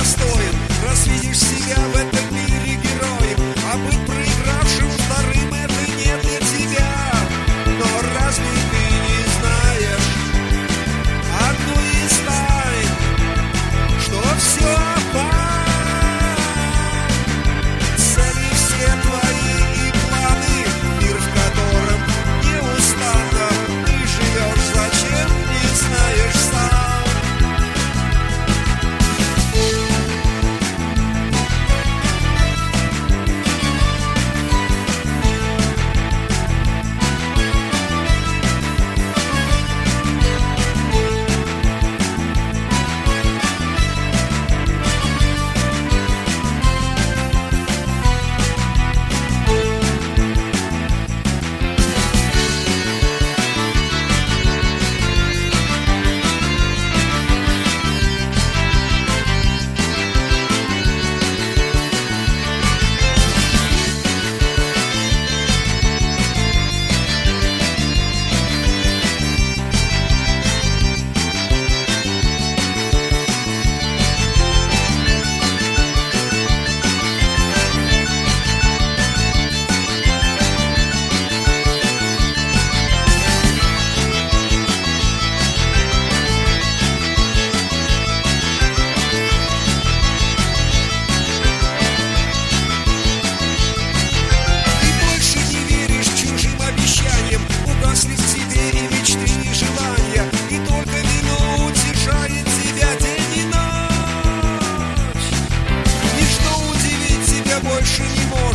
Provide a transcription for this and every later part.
ты достоин.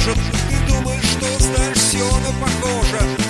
нужен Ты думаешь, что знаешь все, но похоже.